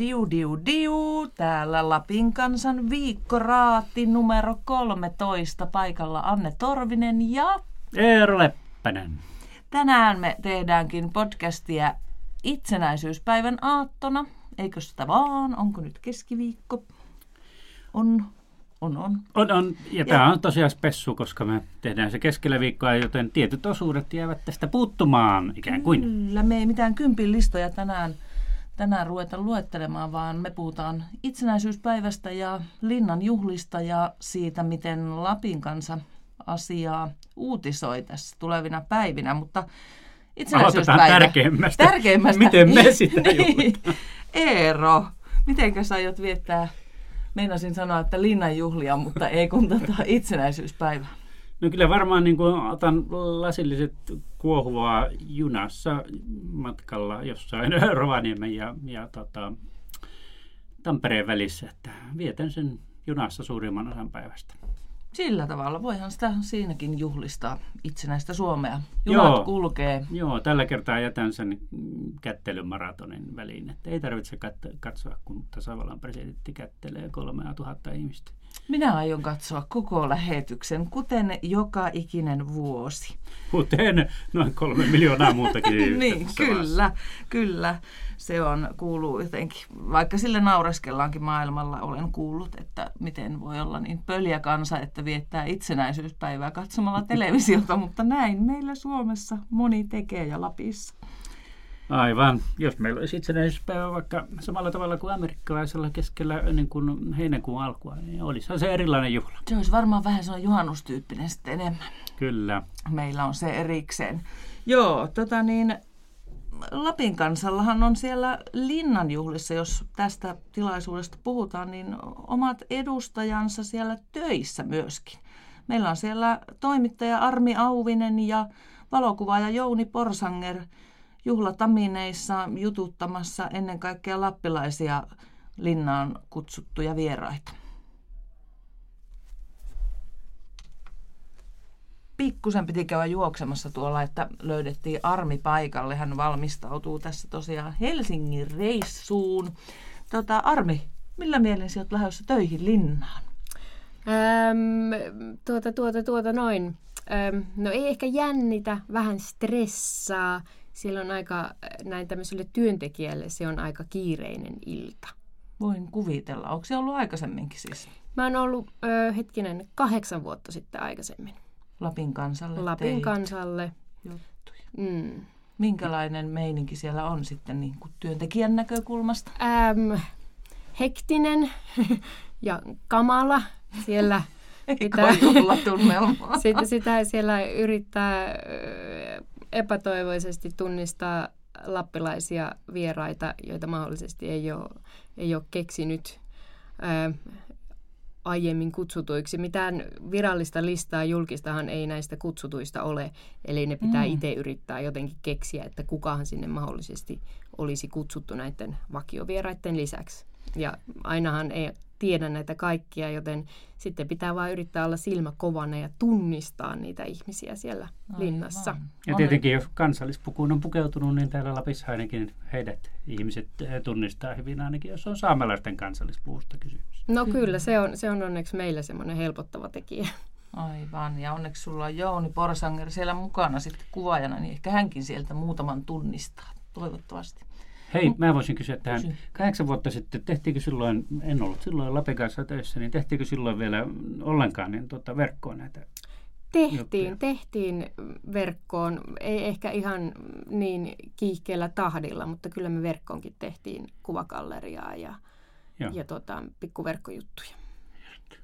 Diu diu diu, täällä Lapin kansan viikkoraati numero 13 paikalla Anne Torvinen ja Eero Leppänen. tänään me tehdäänkin podcastia itsenäisyyspäivän aattona. Eikö sitä vaan? Onko nyt keskiviikko? On, on, on. On, on. Ja tämä on tosiaan spessu, koska me tehdään se keskellä viikkoa, joten tietyt osuudet jäävät tästä puuttumaan ikään kuin. Kyllä, me ei mitään kympin listoja tänään, tänään ruveta luettelemaan, vaan me puhutaan itsenäisyyspäivästä ja linnan juhlista ja siitä, miten Lapin kansa asiaa uutisoi tässä tulevina päivinä, mutta itsenäisyyspäivä... Aloitetaan tärkeimmästä. Tärkeimmästä. Miten me sitä niin. juhlitaan. Eero, mitenkä sä aiot viettää, meinasin sanoa, että linnan juhlia, mutta ei kun tota itsenäisyyspäivä. No kyllä varmaan niin kuin otan lasilliset kuohuvaa junassa matkalla jossain Rovaniemen ja, ja tota, Tampereen välissä, että vietän sen junassa suurimman osan päivästä. Sillä tavalla voihan sitä siinäkin juhlistaa itsenäistä Suomea. Junat Joo. kulkee. Joo, tällä kertaa jätän sen kättelymaratonin väliin, että ei tarvitse kat- katsoa, kun tasavallan presidentti kättelee kolmea tuhatta ihmistä. Minä aion katsoa koko lähetyksen, kuten joka ikinen vuosi. Kuten noin kolme miljoonaa muutakin niin, kyllä, kyllä. Se on, kuuluu jotenkin, vaikka sille naureskellaankin maailmalla, olen kuullut, että miten voi olla niin pöljä kansa, että viettää itsenäisyyspäivää katsomalla televisiota, mutta näin meillä Suomessa moni tekee ja Lapissa. Aivan. Jos meillä olisi itsenäisyyspäivä vaikka samalla tavalla kuin amerikkalaisella keskellä ennen kuin heinäkuun alkua, niin olisihan se erilainen juhla. Se olisi varmaan vähän sellainen juhannustyyppinen sitten enemmän. Kyllä. Meillä on se erikseen. Joo, tota niin, Lapin kansallahan on siellä linnanjuhlissa, jos tästä tilaisuudesta puhutaan, niin omat edustajansa siellä töissä myöskin. Meillä on siellä toimittaja Armi Auvinen ja valokuvaaja Jouni Porsanger juhlatamineissa jututtamassa ennen kaikkea lappilaisia linnaan kutsuttuja vieraita. Pikkusen piti käydä juoksemassa tuolla, että löydettiin Armi paikalle. Hän valmistautuu tässä tosiaan Helsingin reissuun. Tota, Armi, millä mielin sinä olet lähdössä töihin linnaan? Öm, tuota, tuota, tuota noin. Öm, no ei ehkä jännitä, vähän stressaa. Siellä on aika, näin tämmöiselle työntekijälle se on aika kiireinen ilta. Voin kuvitella. Onko se ollut aikaisemminkin siis Mä oon ollut, ö, hetkinen, kahdeksan vuotta sitten aikaisemmin. Lapin kansalle Lapin teit kansalle. juttuja? Mm. Minkälainen meininki siellä on sitten niin kuin työntekijän näkökulmasta? Äm, hektinen ja kamala. Siellä tunnelmaa? sitä, sitä siellä yrittää epätoivoisesti tunnistaa lappilaisia vieraita, joita mahdollisesti ei ole, ei ole keksinyt ö, aiemmin kutsutuiksi. Mitään virallista listaa julkistahan ei näistä kutsutuista ole, eli ne pitää Mm. itse yrittää jotenkin keksiä, että kukahan sinne mahdollisesti olisi kutsuttu näiden vakiovieraiden lisäksi. Ja ainahan ei tiedä näitä kaikkia, joten sitten pitää vain yrittää olla silmä kovana ja tunnistaa niitä ihmisiä siellä linnassa. Aivan. Ja On- tietenkin jos kansallispukuun on pukeutunut, niin täällä Lapissa ainakin heidät ihmiset eh, tunnistaa hyvin, ainakin jos on saamelaisten kansallispuvusta kysymys. No kyllä, se on, se on onneksi meillä semmoinen helpottava tekijä. Aivan, ja onneksi sulla on Jouni Porsanger siellä mukana sitten kuvaajana, niin ehkä hänkin sieltä muutaman tunnistaa, toivottavasti. Hei, mä voisin kysyä tähän. Kysy. Kahdeksan vuotta sitten, tehtiinkö silloin, en ollut silloin Lapin kanssa töissä, niin tehtiinkö silloin vielä ollenkaan niin tuota, verkkoon näitä? Tehtiin, Juttuja. tehtiin verkkoon, ei ehkä ihan niin kiihkeällä tahdilla, mutta kyllä me verkkoonkin tehtiin kuvagalleriaa ja, Joo. ja tota, pikkuverkkojuttuja.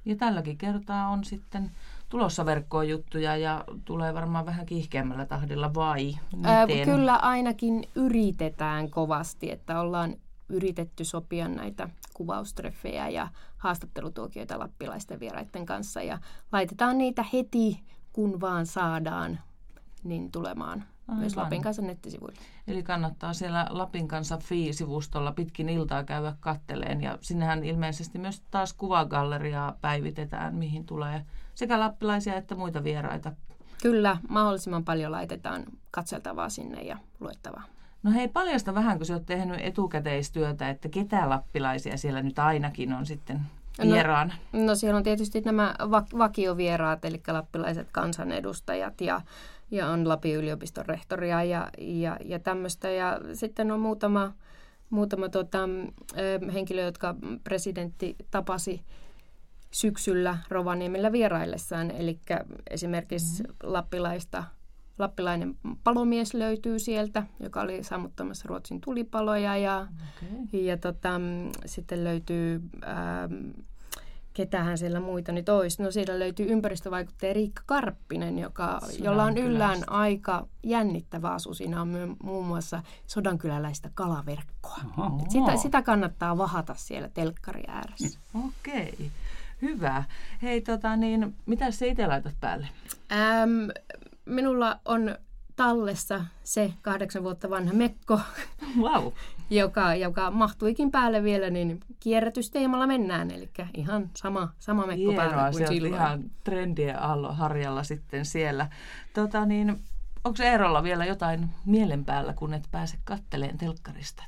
Ja tälläkin kertaa on sitten tulossa verkkoon juttuja ja tulee varmaan vähän kiihkeämmällä tahdilla vai Ää, miten? kyllä ainakin yritetään kovasti, että ollaan yritetty sopia näitä kuvaustreffejä ja haastattelutuokioita lappilaisten vieraiden kanssa ja laitetaan niitä heti, kun vaan saadaan, niin tulemaan myös Aivan. Lapin kanssa nettisivuille. Eli kannattaa siellä Lapin kanssa Fi-sivustolla pitkin iltaa käydä katteleen. Ja sinnehän ilmeisesti myös taas kuvagalleriaa päivitetään, mihin tulee sekä lappilaisia että muita vieraita. Kyllä, mahdollisimman paljon laitetaan katseltavaa sinne ja luettavaa. No hei, paljasta vähän, kun sä oot tehnyt etukäteistyötä, että ketä lappilaisia siellä nyt ainakin on sitten vieraana? No, no siellä on tietysti nämä vak- vakiovieraat, eli lappilaiset kansanedustajat ja, ja on Lapin yliopiston rehtoria ja, ja, ja tämmöistä. Ja sitten on muutama, muutama tota, henkilö, jotka presidentti tapasi syksyllä Rovaniemellä vieraillessaan. Eli esimerkiksi mm-hmm. lappilaista lappilainen palomies löytyy sieltä, joka oli sammuttamassa Ruotsin tulipaloja ja, okay. ja tota, sitten löytyy, ähm, ketähän siellä muita nyt olisi. No siellä löytyy ympäristövaikuttaja Riikka Karppinen, joka, jolla on yllään aika jännittävä asu. Siinä on muun muassa sodankyläläistä kalaverkkoa. Sitä, sitä kannattaa vahata siellä telkkari ääressä. Okei. Okay. Hyvä. Hei, tota, niin, mitä sä itse laitat päälle? Ähm, minulla on tallessa se kahdeksan vuotta vanha mekko, wow. joka, joka mahtuikin päälle vielä, niin kierrätysteemalla mennään. Eli ihan sama, sama mekko Hienoa, päällä kuin silloin. ihan trendien harjalla sitten siellä. Tota, niin, onko Eerolla vielä jotain mielen päällä, kun et pääse katteleen telkkarista?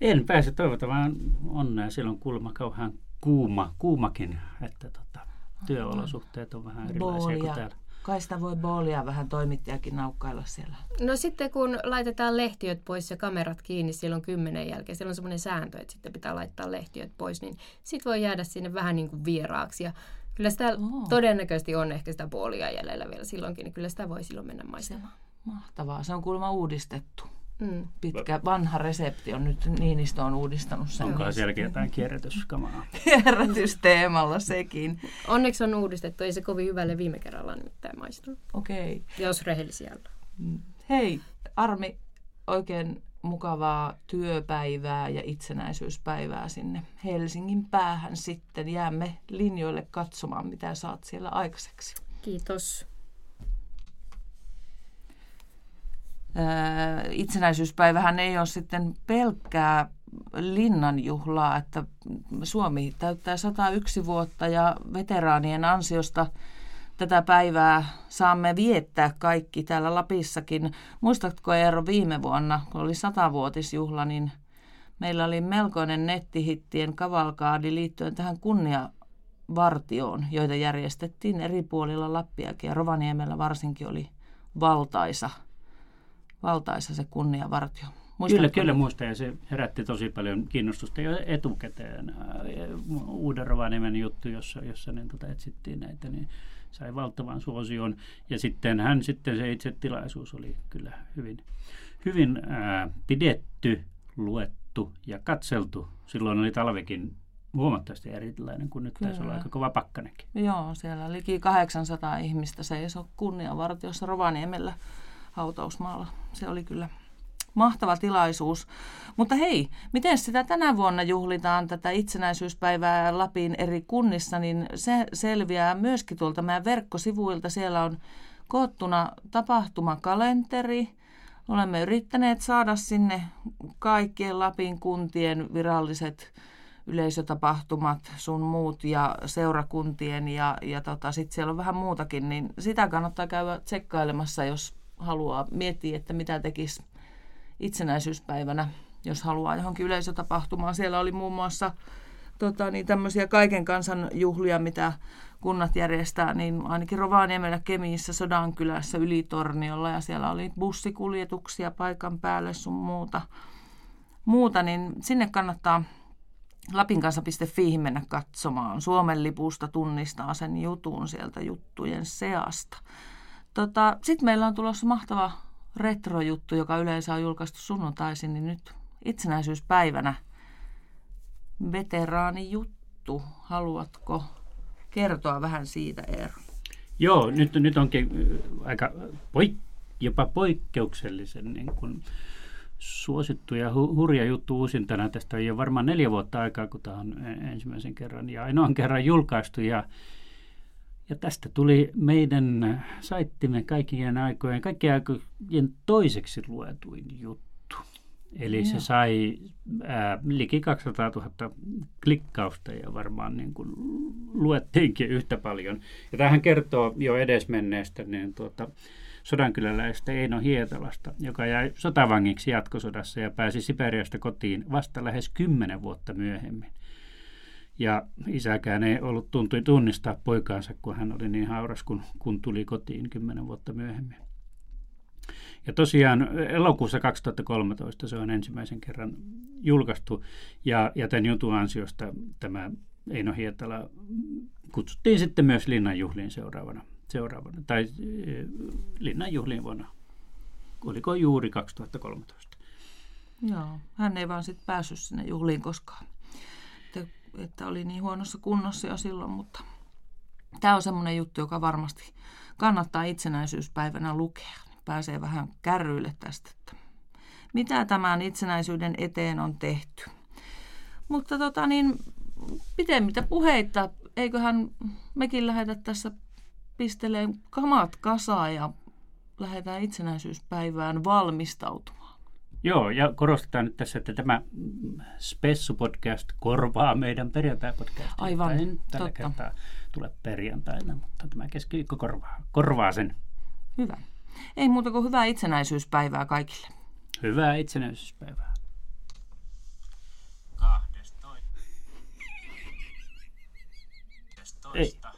En pääse, toivotaan vaan onnea. Silloin kulma kauhean kuuma, kuumakin, että tota, työolosuhteet on vähän erilaisia Boolia. kuin täällä. Kai sitä voi boolia vähän toimittajakin naukkailla siellä. No sitten kun laitetaan lehtiöt pois ja kamerat kiinni silloin kymmenen jälkeen, siellä on semmoinen sääntö, että sitten pitää laittaa lehtiöt pois, niin sitten voi jäädä sinne vähän niin kuin vieraaksi. Ja kyllä sitä oh. todennäköisesti on ehkä sitä boolia jäljellä vielä silloinkin, niin kyllä sitä voi silloin mennä maistamaan. Mahtavaa, se on kuulemma uudistettu. Mm. Pitkä, vanha resepti on nyt, Niinistö on uudistanut sen. Onko sielläkin jotain kierrätyskamaa? Kierrätysteemalla sekin. Onneksi on uudistettu, ei se kovin hyvälle viime kerralla nimittäin maistunut. Okei. Okay. Jos rehellisiä mm. Hei, Armi, oikein mukavaa työpäivää ja itsenäisyyspäivää sinne Helsingin päähän sitten. Jäämme linjoille katsomaan, mitä saat siellä aikaiseksi. Kiitos. itsenäisyyspäivähän ei ole sitten pelkkää linnanjuhlaa, että Suomi täyttää 101 vuotta ja veteraanien ansiosta tätä päivää saamme viettää kaikki täällä Lapissakin. Muistatko Eero viime vuonna, kun oli satavuotisjuhla, niin meillä oli melkoinen nettihittien kavalkaadi liittyen tähän kunniavartioon, joita järjestettiin eri puolilla Lappiakin ja Rovaniemellä varsinkin oli valtaisa – valtaisa se kunniavartio. Muistatko? Kyllä, kyllä muistan ja se herätti tosi paljon kiinnostusta jo etukäteen. Uuden Rovaniemen juttu, jossa, jossa niin, tota, etsittiin näitä, niin sai valtavan suosion. Ja sitten hän sitten se itse tilaisuus oli kyllä hyvin, hyvin ää, pidetty, luettu ja katseltu. Silloin oli talvekin huomattavasti erilainen kuin nyt Kyllä. taisi olla aika kova pakkanenkin. Joo, siellä liki 800 ihmistä seisoi kunniavartiossa Rovaniemellä hautausmaalla. Se oli kyllä mahtava tilaisuus. Mutta hei, miten sitä tänä vuonna juhlitaan tätä itsenäisyyspäivää Lapin eri kunnissa, niin se selviää myöskin tuolta meidän verkkosivuilta. Siellä on koottuna tapahtumakalenteri. Olemme yrittäneet saada sinne kaikkien Lapin kuntien viralliset yleisötapahtumat, sun muut ja seurakuntien ja, ja tota, sitten siellä on vähän muutakin, niin sitä kannattaa käydä tsekkailemassa, jos haluaa miettiä, että mitä tekisi itsenäisyyspäivänä, jos haluaa johonkin yleisötapahtumaan. Siellä oli muun muassa tota, niin tämmöisiä kaiken kansan juhlia, mitä kunnat järjestää, niin ainakin Rovaniemellä, Kemiissä, Sodankylässä, Ylitorniolla ja siellä oli bussikuljetuksia paikan päälle sun muuta. muuta niin sinne kannattaa lapinkansa.fi mennä katsomaan. Suomen lipusta tunnistaa sen jutun sieltä juttujen seasta. Tota, Sitten meillä on tulossa mahtava retrojuttu, joka yleensä on julkaistu sunnuntaisin, niin nyt itsenäisyyspäivänä veteraanijuttu. Haluatko kertoa vähän siitä, Eero? Joo, nyt, nyt onkin aika poik, jopa poikkeuksellisen niin kuin suosittu ja hu, hurja juttu uusintana. Tästä on jo varmaan neljä vuotta aikaa, kun tämä on ensimmäisen kerran ja ainoan kerran julkaistu. Ja ja tästä tuli meidän saittimme kaikkien aikojen, kaikkien aikojen toiseksi luetuin juttu. Eli se sai ää, liki 200 000 klikkausta ja varmaan niin kuin luettiinkin yhtä paljon. Ja tähän kertoo jo edesmenneestä niin tuota, sodankyläläistä Eino Hietalasta, joka jäi sotavangiksi jatkosodassa ja pääsi Siperiasta kotiin vasta lähes kymmenen vuotta myöhemmin. Ja isäkään ei ollut tuntui tunnistaa poikaansa, kun hän oli niin hauras, kun, kun tuli kotiin kymmenen vuotta myöhemmin. Ja tosiaan elokuussa 2013 se on ensimmäisen kerran julkaistu ja, ja tämän jutun ansiosta tämä Eino Hietala kutsuttiin sitten myös Linnanjuhliin seuraavana, seuraavana tai e, Linnanjuhliin vuonna, oliko juuri 2013. Joo, hän ei vaan sitten päässyt sinne juhliin koskaan, että, oli niin huonossa kunnossa jo silloin, mutta tämä on semmoinen juttu, joka varmasti kannattaa itsenäisyyspäivänä lukea. Pääsee vähän kärryille tästä, että mitä tämän itsenäisyyden eteen on tehty. Mutta tota niin, pitemmittä puheita, eiköhän mekin lähdetä tässä pisteleen kamat kasaan ja lähdetään itsenäisyyspäivään valmistautumaan. Joo, ja korostetaan nyt tässä, että tämä Spessu-podcast korvaa meidän perjantai-podcastia. Aivan, en tällä totta. kertaa tule perjantaina, mutta tämä keskiviikko korvaa, korvaa sen. Hyvä. Ei muuta kuin hyvää itsenäisyyspäivää kaikille. Hyvää itsenäisyyspäivää. Kahdestoista. Ei.